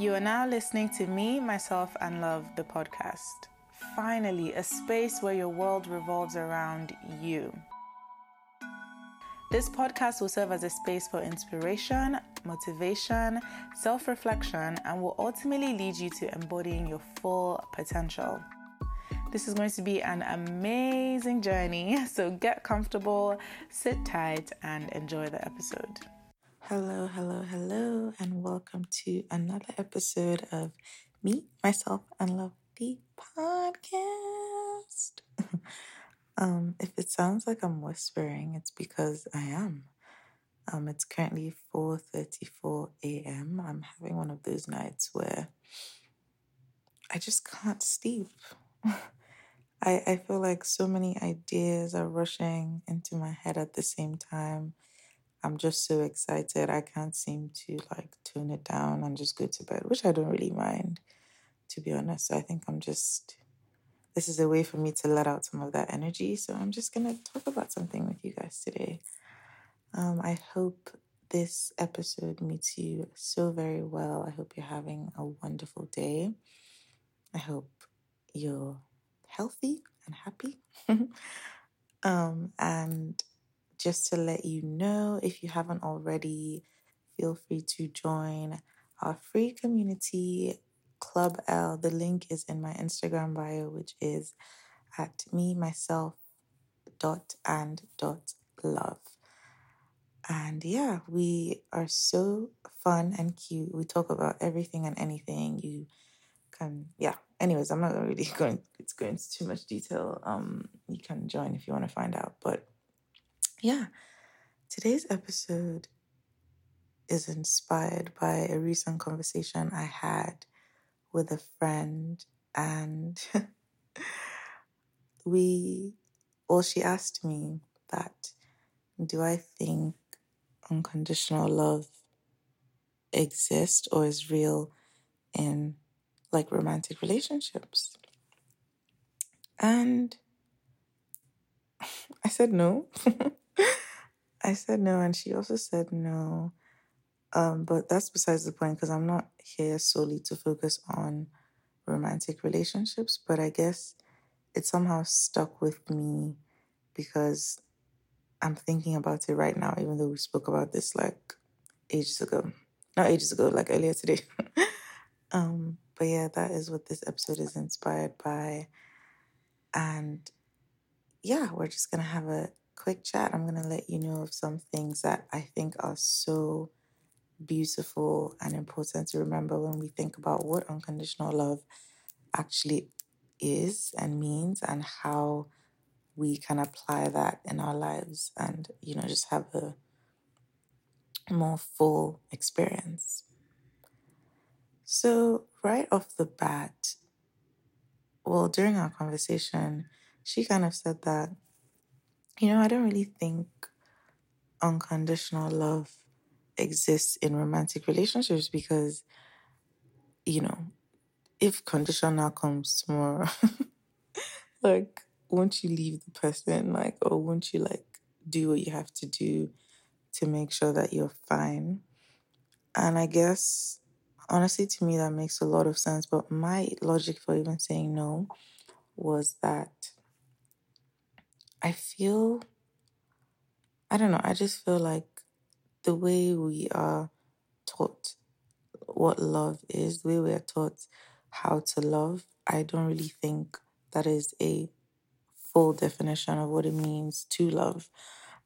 You are now listening to Me, Myself, and Love, the podcast. Finally, a space where your world revolves around you. This podcast will serve as a space for inspiration, motivation, self reflection, and will ultimately lead you to embodying your full potential. This is going to be an amazing journey, so get comfortable, sit tight, and enjoy the episode. Hello, hello, hello, and welcome to another episode of Me, Myself, and Love the podcast. um, if it sounds like I'm whispering, it's because I am. Um, it's currently 4:34 a.m. I'm having one of those nights where I just can't sleep. I, I feel like so many ideas are rushing into my head at the same time. I'm just so excited. I can't seem to like tone it down and just go to bed, which I don't really mind, to be honest. So I think I'm just, this is a way for me to let out some of that energy. So I'm just going to talk about something with you guys today. Um, I hope this episode meets you so very well. I hope you're having a wonderful day. I hope you're healthy and happy. um, and just to let you know, if you haven't already, feel free to join our free community, Club L. The link is in my Instagram bio, which is at me, myself, dot and dot love. And yeah, we are so fun and cute. We talk about everything and anything. You can, yeah. Anyways, I'm not really going to go into too much detail. Um, you can join if you want to find out. But yeah, today's episode is inspired by a recent conversation I had with a friend, and we, well, she asked me that do I think unconditional love exists or is real in like romantic relationships? And I said no. I said no, and she also said no. Um, but that's besides the point because I'm not here solely to focus on romantic relationships, but I guess it somehow stuck with me because I'm thinking about it right now, even though we spoke about this like ages ago. Not ages ago, like earlier today. um, but yeah, that is what this episode is inspired by. And yeah, we're just to have a quick chat. I'm going to let you know of some things that I think are so beautiful and important to remember when we think about what unconditional love actually is and means and how we can apply that in our lives and you know just have a more full experience so right off the bat well during our conversation she kind of said that you know, I don't really think unconditional love exists in romantic relationships because, you know, if conditional comes tomorrow, like, won't you leave the person? Like, or won't you, like, do what you have to do to make sure that you're fine? And I guess, honestly, to me, that makes a lot of sense. But my logic for even saying no was that I feel, I don't know, I just feel like the way we are taught what love is, the way we are taught how to love, I don't really think that is a full definition of what it means to love.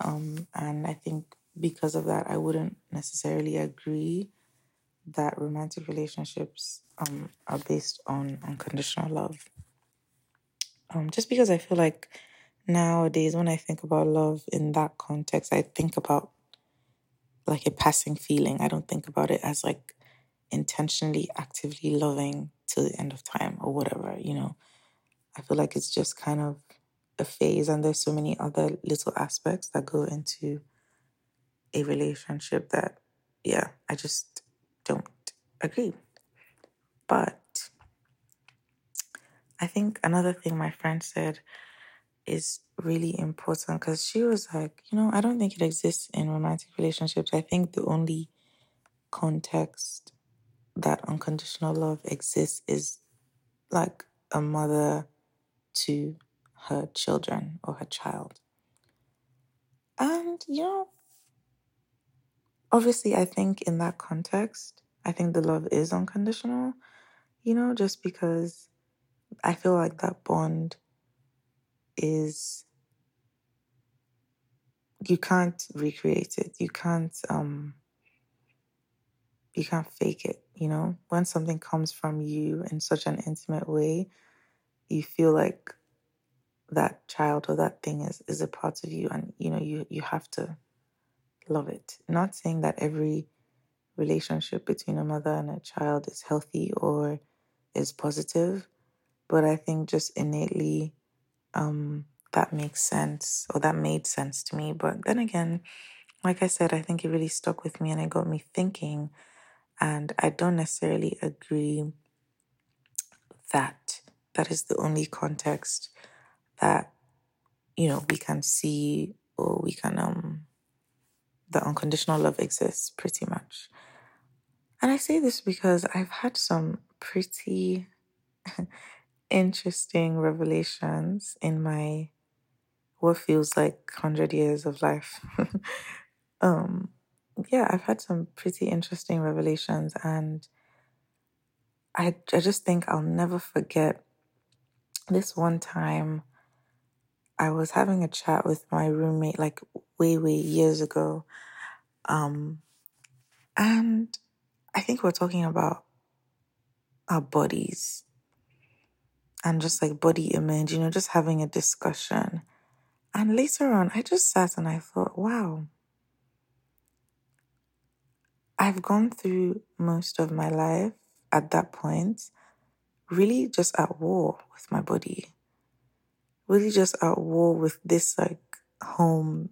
Um, and I think because of that, I wouldn't necessarily agree that romantic relationships um, are based on unconditional love. Um, just because I feel like nowadays when I think about love in that context, I think about like a passing feeling. I don't think about it as like intentionally, actively loving till the end of time or whatever, you know. I feel like it's just kind of a phase, and there's so many other little aspects that go into a relationship that, yeah, I just don't agree. But I think another thing my friend said is really important because she was like, you know, I don't think it exists in romantic relationships. I think the only context that unconditional love exists is like a mother to her children or her child. And, you know, obviously, I think in that context, I think the love is unconditional, you know, just because I feel like that bond is, you can't recreate it. You can't, um, you can't fake it, you know? When something comes from you in such an intimate way, you feel like that child or that thing is, is a part of you and you know you you have to love it. Not saying that every relationship between a mother and a child is healthy or is positive, but I think just innately um that makes sense or that made sense to me. But then again, like I said, I think it really stuck with me and it got me thinking and I don't necessarily agree that that is the only context that you know we can see or we can um the unconditional love exists pretty much and i say this because i've had some pretty interesting revelations in my what feels like 100 years of life um yeah i've had some pretty interesting revelations and i i just think i'll never forget this one time I was having a chat with my roommate like way, way years ago. Um, and I think we're talking about our bodies and just like body image, you know, just having a discussion. And later on, I just sat and I thought, wow, I've gone through most of my life at that point really just at war with my body really just at war with this like home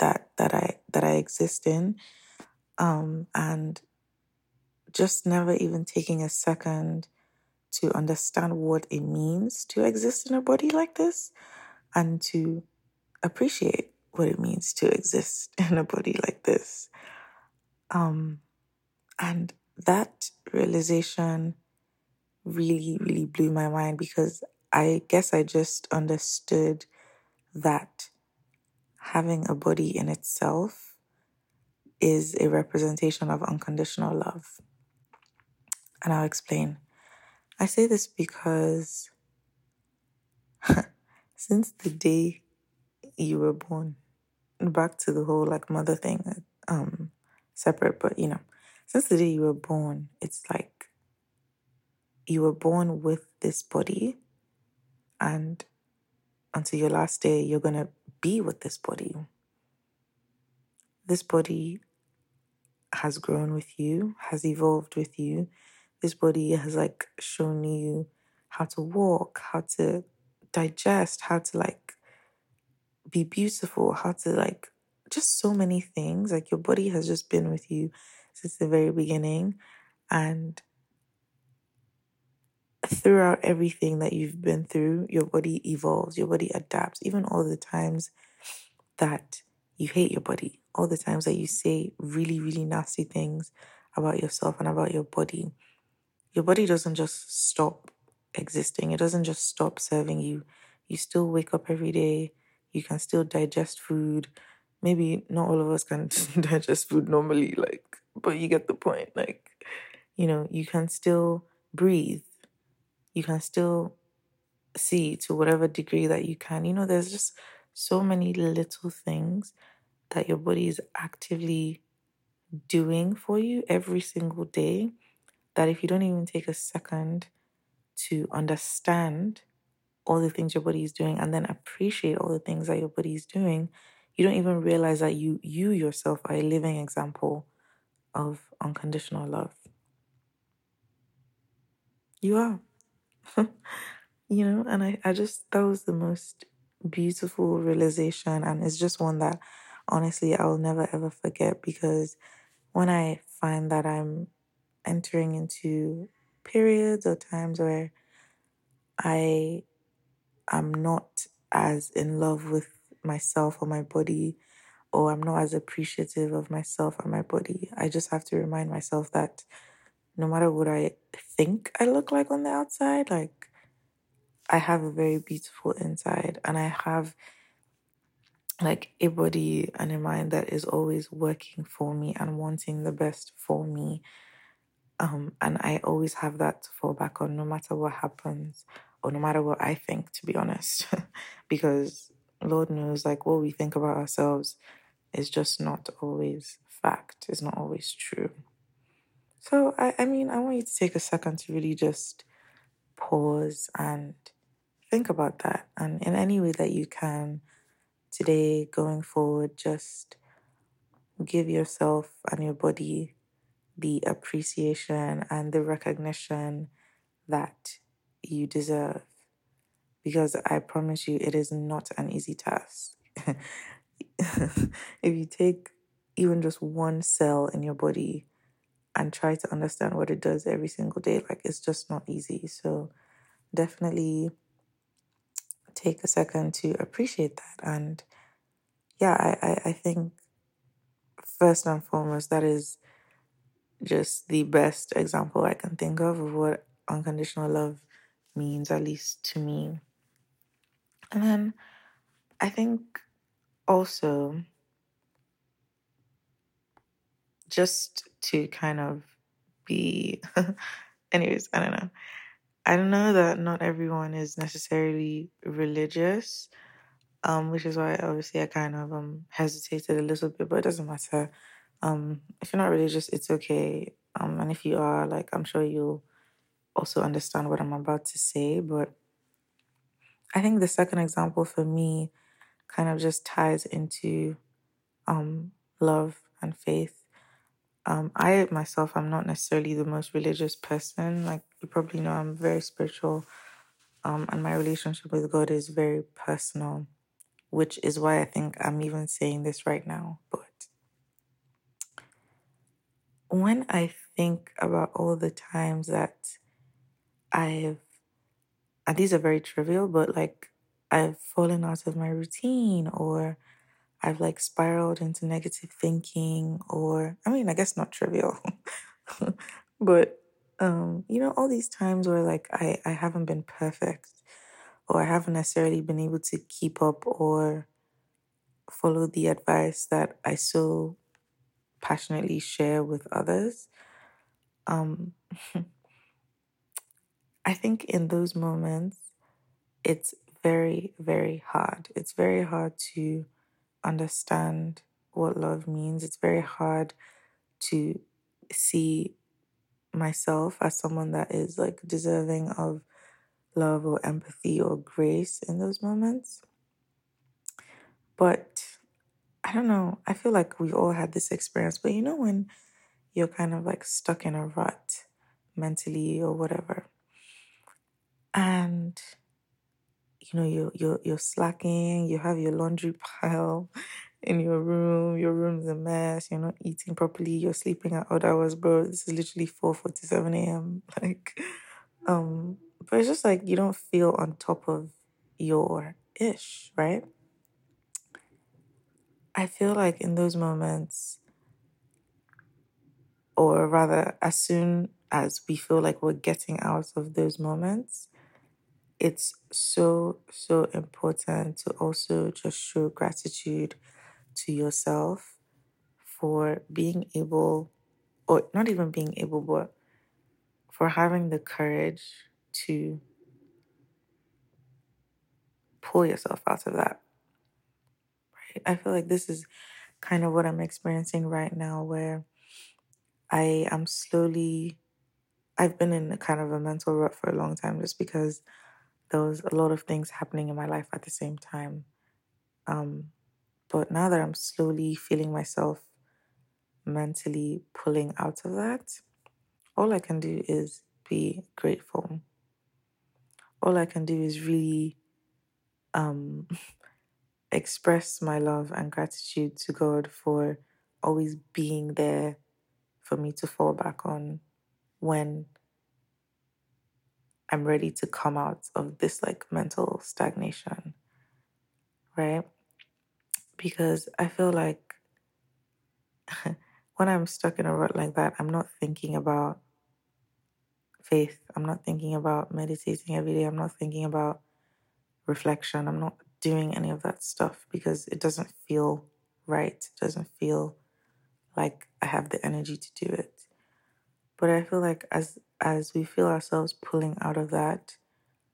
that that I that I exist in um and just never even taking a second to understand what it means to exist in a body like this and to appreciate what it means to exist in a body like this um and that realization really really blew my mind because I guess I just understood that having a body in itself is a representation of unconditional love. And I'll explain. I say this because since the day you were born, back to the whole like mother thing, um, separate, but you know, since the day you were born, it's like you were born with this body and until your last day, you're to be with this body. This body has grown with you, has evolved with you. This body has like shown you how to walk, how to digest, how to like be beautiful, how to like just so many things. Like your body has just been with you since the very beginning. And throughout everything that you've been through, your body evolves, your body adapts, even all the times that you hate your body, all the times that you say really, really nasty things about yourself and about your body. Your body doesn't just stop existing, it doesn't just stop serving you. You still wake up every day, you can still digest food. Maybe not all of us can digest food normally, like, but you get the point. Like, you know, you can still breathe you can still see to whatever degree that you can. You know, there's just so many little things that your body is actively doing for you every single day that if you don't even take a second to understand all the things your body is doing and then appreciate all the things that your body is doing, you don't even realize that you you yourself are a living example of unconditional love. You are. you know, and I, I just, that was the most beautiful realization. And it's just one that honestly I'll never ever forget because when I find that I'm entering into periods or times where I am not as in love with myself or my body, or I'm not as appreciative of myself or my body, I just have to remind myself that no matter what I think I look like on the outside, like I have a very beautiful inside and I have like a body and a mind that is always working for me and wanting the best for me. Um, and I always have that to fall back on no matter what happens or no matter what I think, to be honest. because Lord knows, like, what we think about ourselves is just not always fact, it's not always true. So, I, I mean, I want you to take a second to really just pause and think about that. And in any way that you can today, going forward, just give yourself and your body the appreciation and the recognition that you deserve. Because I promise you, it is not an easy task. if you take even just one cell in your body and try to understand what it does every single day, like it's just not easy. So definitely take a second to appreciate that. And yeah, I, I, I think first and foremost, that is just the best example I can think of of what unconditional love means, at least to me. And then I think also just to kind of be, anyways, I don't know. I don't know that not everyone is necessarily religious, um, which is why obviously I kind of um hesitated a little bit, but it doesn't matter. Um, if you're not religious, it's okay. Um, and if you are, like, I'm sure you'll also understand what I'm about to say. But I think the second example for me kind of just ties into um love and faith. Um, I myself, I'm not necessarily the most religious person. Like you probably know, I'm very spiritual. Um, and my relationship with God is very personal, which is why I think I'm even saying this right now. But when I think about all the times that I've, and these are very trivial, but like I've fallen out of my routine or I've like spiraled into negative thinking or I mean, I guess not trivial. but um, you know, all these times where like I, I haven't been perfect or I haven't necessarily been able to keep up or follow the advice that I so passionately share with others. Um, I think in those moments, it's very, very hard. It's very hard to understand what love means. It's very hard to see myself as someone that is like deserving of love or empathy or grace in those moments. But I don't know. I feel like we all had this experience. But you know, when you're kind of like stuck in a rut mentally or whatever, and you know you're you're you're slacking, you have your laundry pile in your room, your room's a mess, you're not eating properly, you're sleeping at odd hours, bro. This is literally four forty seven AM. Like um but it's just like you don't feel on top of your ish, right? I feel like in those moments, or rather, as soon as we feel like we're getting out of those moments, it's so, so important to also just show gratitude to yourself for being able, or not even being able, but for having the courage to pull yourself out of that. I feel like this is kind of what I'm experiencing right now, where I am slowly, I've been in a kind of a mental rut for a long time just because there was a lot of things happening in my life at the same time. Um, but now that I'm slowly feeling myself mentally pulling out of that, all I can do is be grateful. All I can do is really um, express my love and gratitude to God for always being there for me to fall back on when I'm ready to come out of this like mental stagnation, right? Because I feel like when I'm stuck in a rut like that, I'm not thinking about faith. I'm not thinking about meditating every day. I'm not thinking about reflection. I'm not doing any of that stuff because it doesn't feel right. It doesn't feel like I have the energy to do it. But I feel like as as we feel ourselves pulling out of that,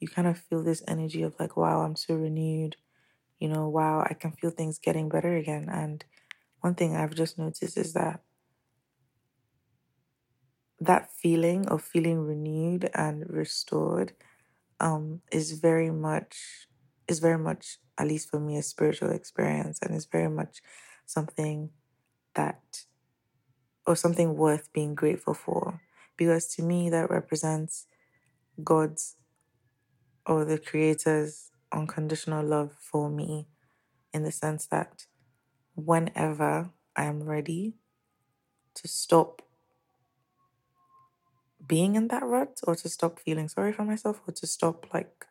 you kind of feel this energy of like, wow, I'm so renewed. You know, wow, I can feel things getting better again. And one thing I've just noticed is that that feeling of feeling renewed and restored um, is very much is very much at least for me a spiritual experience and it's very much something that or something worth being grateful for because to me that represents God's or the creator's unconditional love for me in the sense that whenever I am ready to stop being in that rut or to stop feeling sorry for myself or to stop like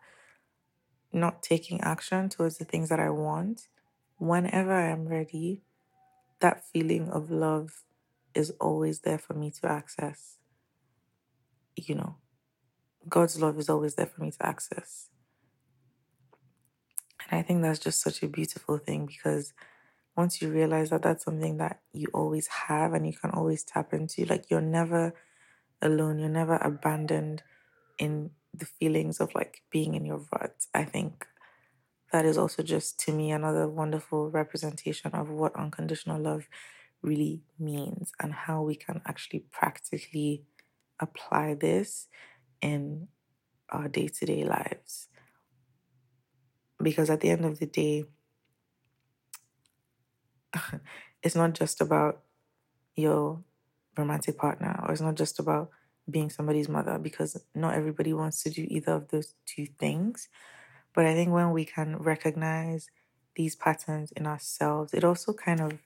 not taking action towards the things that I want, whenever I am ready, that feeling of love is always there for me to access. You know, God's love is always there for me to access. And I think that's just such a beautiful thing because once you realize that that's something that you always have and you can always tap into, like you're never alone, you're never abandoned in the feelings of like being in your rut. I think that is also just to me another wonderful representation of what unconditional love really means and how we can actually practically apply this in our day to day lives. Because at the end of the day, it's not just about your romantic partner or it's not just about being somebody's mother because not everybody wants to do either of those two things. But I think when we can recognize these patterns in ourselves, it also kind of,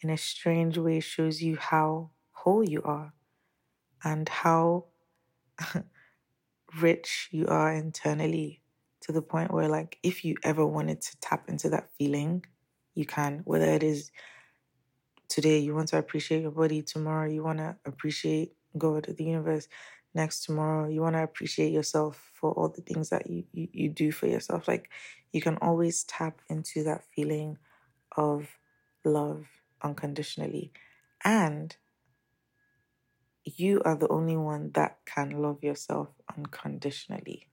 in a strange way, shows you how whole you are and how rich you are internally to the point where, like, if you ever wanted to tap into that feeling, you can, whether it is today you want to appreciate your body, tomorrow you want to appreciate God, the universe. Next tomorrow, you want to appreciate yourself for all the things that you, you, you do for yourself. Like you can always tap into that feeling of love unconditionally. And you are the only one that can love yourself unconditionally.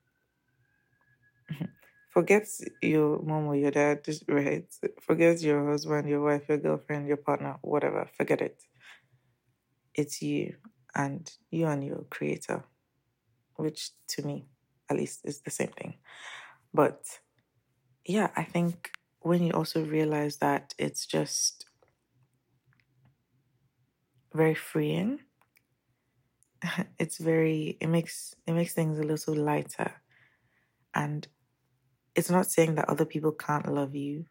Forget your mom or your dad, right? Forget your husband, your wife, your girlfriend, your partner, whatever. Forget it. It's you and you and your creator, which to me, at least, is the same thing. But yeah, I think when you also realize that it's just very freeing, it's very it makes it makes things a little lighter. And it's not saying that other people can't love you,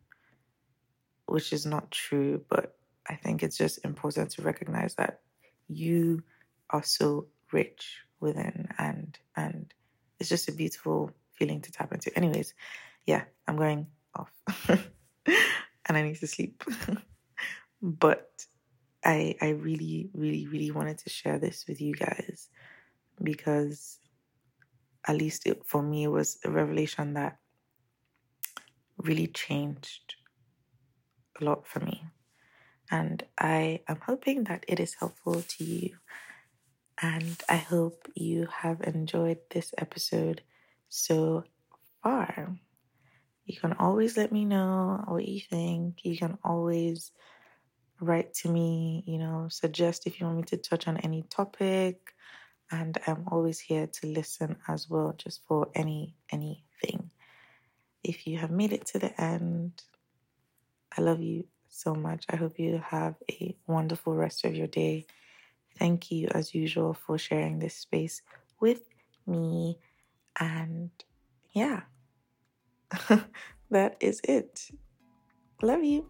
which is not true, but I think it's just important to recognize that you are so rich within and and it's just a beautiful feeling to tap into. Anyways, yeah, I'm going off. and I need to sleep. but I I really really really wanted to share this with you guys because at least it, for me it was a revelation that really changed a lot for me. And I am hoping that it is helpful to you and I hope you have enjoyed this episode so far. You can always let me know what you think. You can always write to me, you know, suggest if you want me to touch on any topic. And I'm always here to listen as well, just for any anything. If you have made it to the end, I love you so much. I hope you have a wonderful rest of your day. Thank you, as usual, for sharing this space with me. And yeah, that is it. Love you.